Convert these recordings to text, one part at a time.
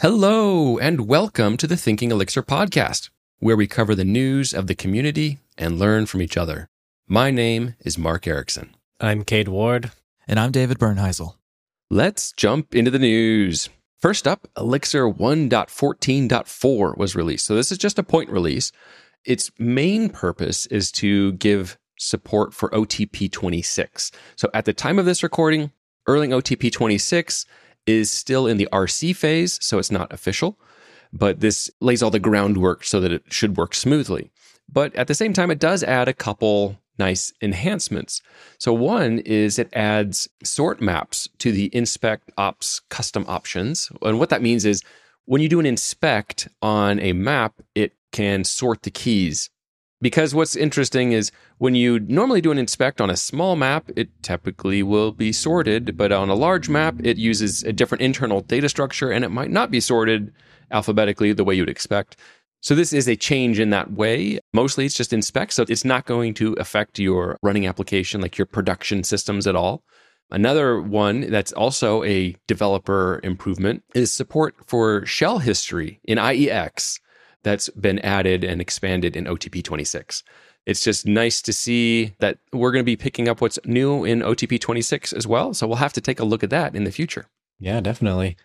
Hello, and welcome to the Thinking Elixir podcast, where we cover the news of the community and learn from each other. My name is Mark Ericksen. I'm Cade Ward. And I'm David Bernheisel. Let's jump into the news. First up, Elixir 1.14.4 was released. So, this is just a point release. Its main purpose is to give support for OTP 26. So, at the time of this recording, Erlang OTP 26 is still in the RC phase, so it's not official, but this lays all the groundwork so that it should work smoothly. But at the same time, it does add a couple nice enhancements. So, one is it adds sort maps to the inspect ops custom options. And what that means is when you do an inspect on a map, it can sort the keys because what's interesting is when you normally do an inspect on a small map, it typically will be sorted, but on a large map, it uses a different internal data structure and it might not be sorted alphabetically the way you'd expect. So this is a change in that way. Mostly it's just inspect, so it's not going to affect your running application like your production systems at all. Another one that's also a developer improvement is support for shell history in IEX that's been added and expanded in OTP 26. It's just nice to see that we're going to be picking up what's new in OTP 26 as well. So we'll have to take a look at that in the future. Yeah, definitely.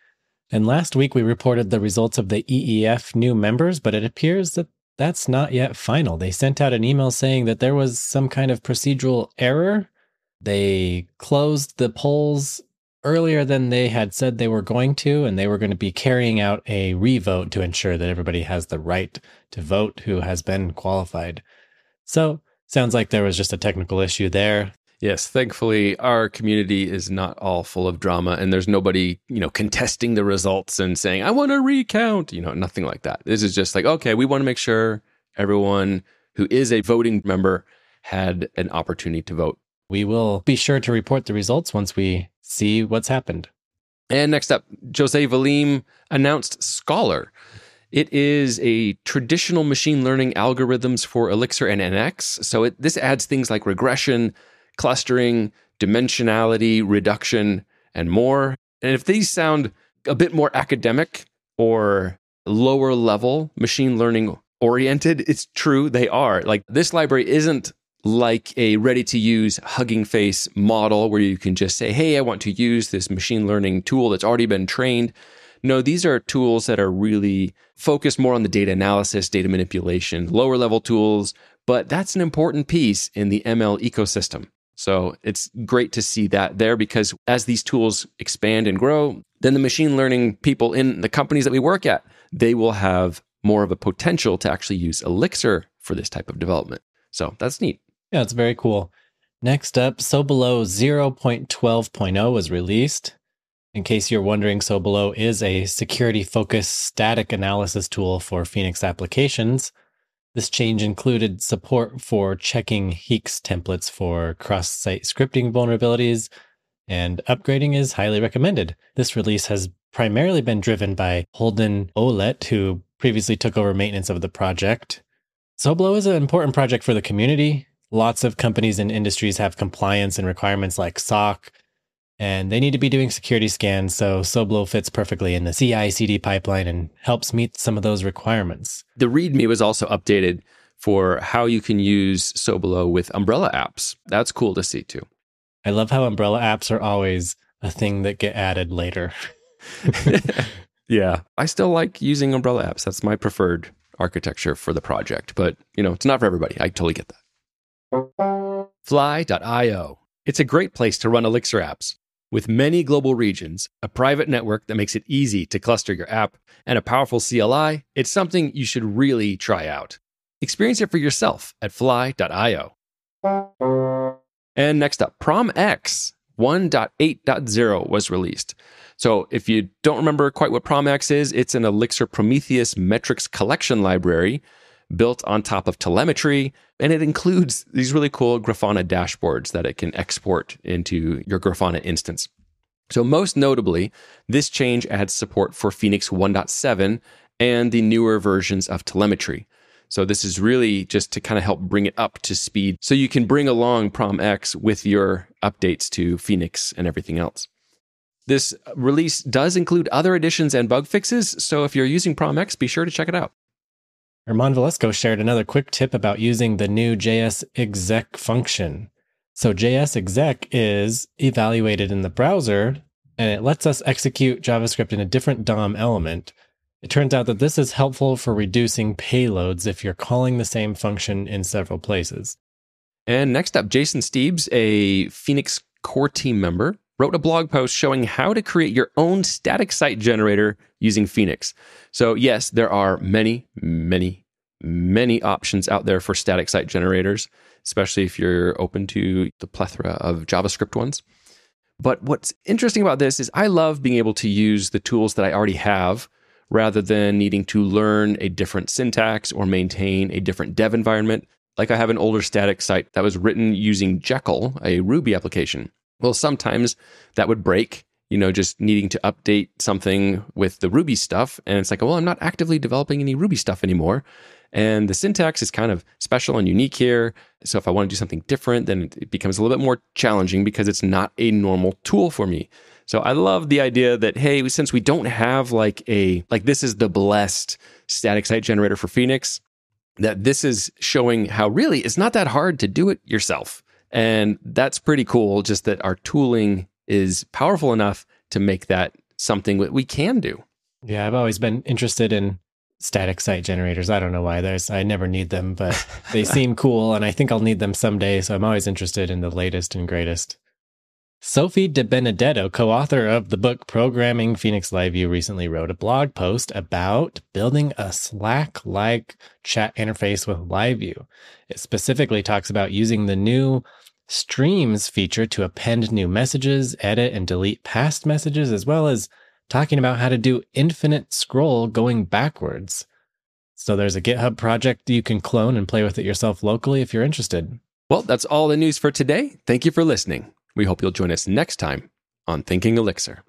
And last week we reported the results of the EEF new members, but it appears that that's not yet final. They sent out an email saying that there was some kind of procedural error. They closed the polls earlier than they had said they were going to, and they were going to be carrying out a revote to ensure that everybody has the right to vote who has been qualified. So, sounds like there was just a technical issue there. Yes, thankfully our community is not all full of drama and there's nobody, you know, contesting the results and saying, "I want to recount," you know, nothing like that. This is just like, okay, we want to make sure everyone who is a voting member had an opportunity to vote. We will be sure to report the results once we see what's happened. And next up, Jose Valim announced Scholar. It is a traditional machine learning algorithms for Elixir and NX. So it, this adds things like regression, clustering, dimensionality, reduction, and more. And if these sound a bit more academic or lower level machine learning oriented, it's true, they are. Like this library isn't like a ready to use hugging face model where you can just say, Hey, I want to use this machine learning tool that's already been trained. No, these are tools that are really focused more on the data analysis, data manipulation, lower level tools, but that's an important piece in the ML ecosystem. So it's great to see that there because as these tools expand and grow, then the machine learning people in the companies that we work at, they will have more of a potential to actually use Elixir for this type of development. So that's neat. Yeah, it's very cool. Next up, Sobelow 0.12.0 was released. In case you're wondering, Sobelow is a security focused static analysis tool for Phoenix applications. This change included support for checking HEEx templates for cross site scripting vulnerabilities, and upgrading is highly recommended. This release has primarily been driven by Holden Oullette, who previously took over maintenance of the project. Sobelow is an important project for the community lots of companies and industries have compliance and requirements like SOC, and they need to be doing security scans. So Sobelow fits perfectly in the CI CD pipeline and helps meet some of those requirements. The README was also updated for how you can use Sobelow with Umbrella apps. That's cool to see too. I love how Umbrella apps are always a thing that get added later. yeah, I still like using Umbrella apps. That's my preferred architecture for the project, but you know, it's not for everybody. I totally get that. Fly.io. It's a great place to run Elixir apps. With many global regions, a private network that makes it easy to cluster your app, and a powerful CLI, it's something you should really try out. Experience it for yourself at fly.io. And next up, PromEx 1.8.0 was released. So if you don't remember quite what PromEx is, it's an Elixir Prometheus metrics collection library built on top of telemetry. And it includes these really cool Grafana dashboards that it can export into your Grafana instance. So, most notably, this change adds support for Phoenix 1.7 and the newer versions of telemetry. So, this is really just to kind of help bring it up to speed so you can bring along PromEx with your updates to Phoenix and everything else. This release does include other additions and bug fixes, so if you're using PromEx, be sure to check it out. German Velasco shared another quick tip about using the new JS exec function. So JS exec is evaluated in the browser and it lets us execute JavaScript in a different DOM element. It turns out that this is helpful for reducing payloads if you're calling the same function in several places. And next up, Jason Stiebs, a Phoenix core team member, wrote a blog post showing how to create your own static site generator using Phoenix. So, yes, there are many, many, many options out there for static site generators, especially if you're open to the plethora of JavaScript ones. But what's interesting about this is I love being able to use the tools that I already have rather than needing to learn a different syntax or maintain a different dev environment. Like I have an older static site that was written using Jekyll, a Ruby application. Well, sometimes that would break, you know, just needing to update something with the Ruby stuff. And it's like, well, I'm not actively developing any Ruby stuff anymore. And the syntax is kind of special and unique here. So if I want to do something different, then it becomes a little bit more challenging because it's not a normal tool for me. So I love the idea that hey, since we don't have like a like this is the blessed static site generator for Phoenix, that this is showing how really it's not that hard to do it yourself. And that's pretty cool just that our tooling is powerful enough to make that something that we can do. Yeah, I've always been interested in static site generators. I don't know why. There's I never need them, but they seem cool and I think I'll need them someday, so I'm always interested in the latest and greatest. Sophie DeBenedetto, co author of the book Programming Phoenix LiveView, recently wrote a blog post about building a Slack like chat interface with LiveView. It specifically talks about using the new Streams feature to append new messages, edit and delete past messages, as well as talking about how to do infinite scroll going backwards. So there's a GitHub project you can clone and play with it yourself locally if you're interested. Well, that's all the news for today. Thank you for listening. We hope you'll join us next time on Thinking Elixir.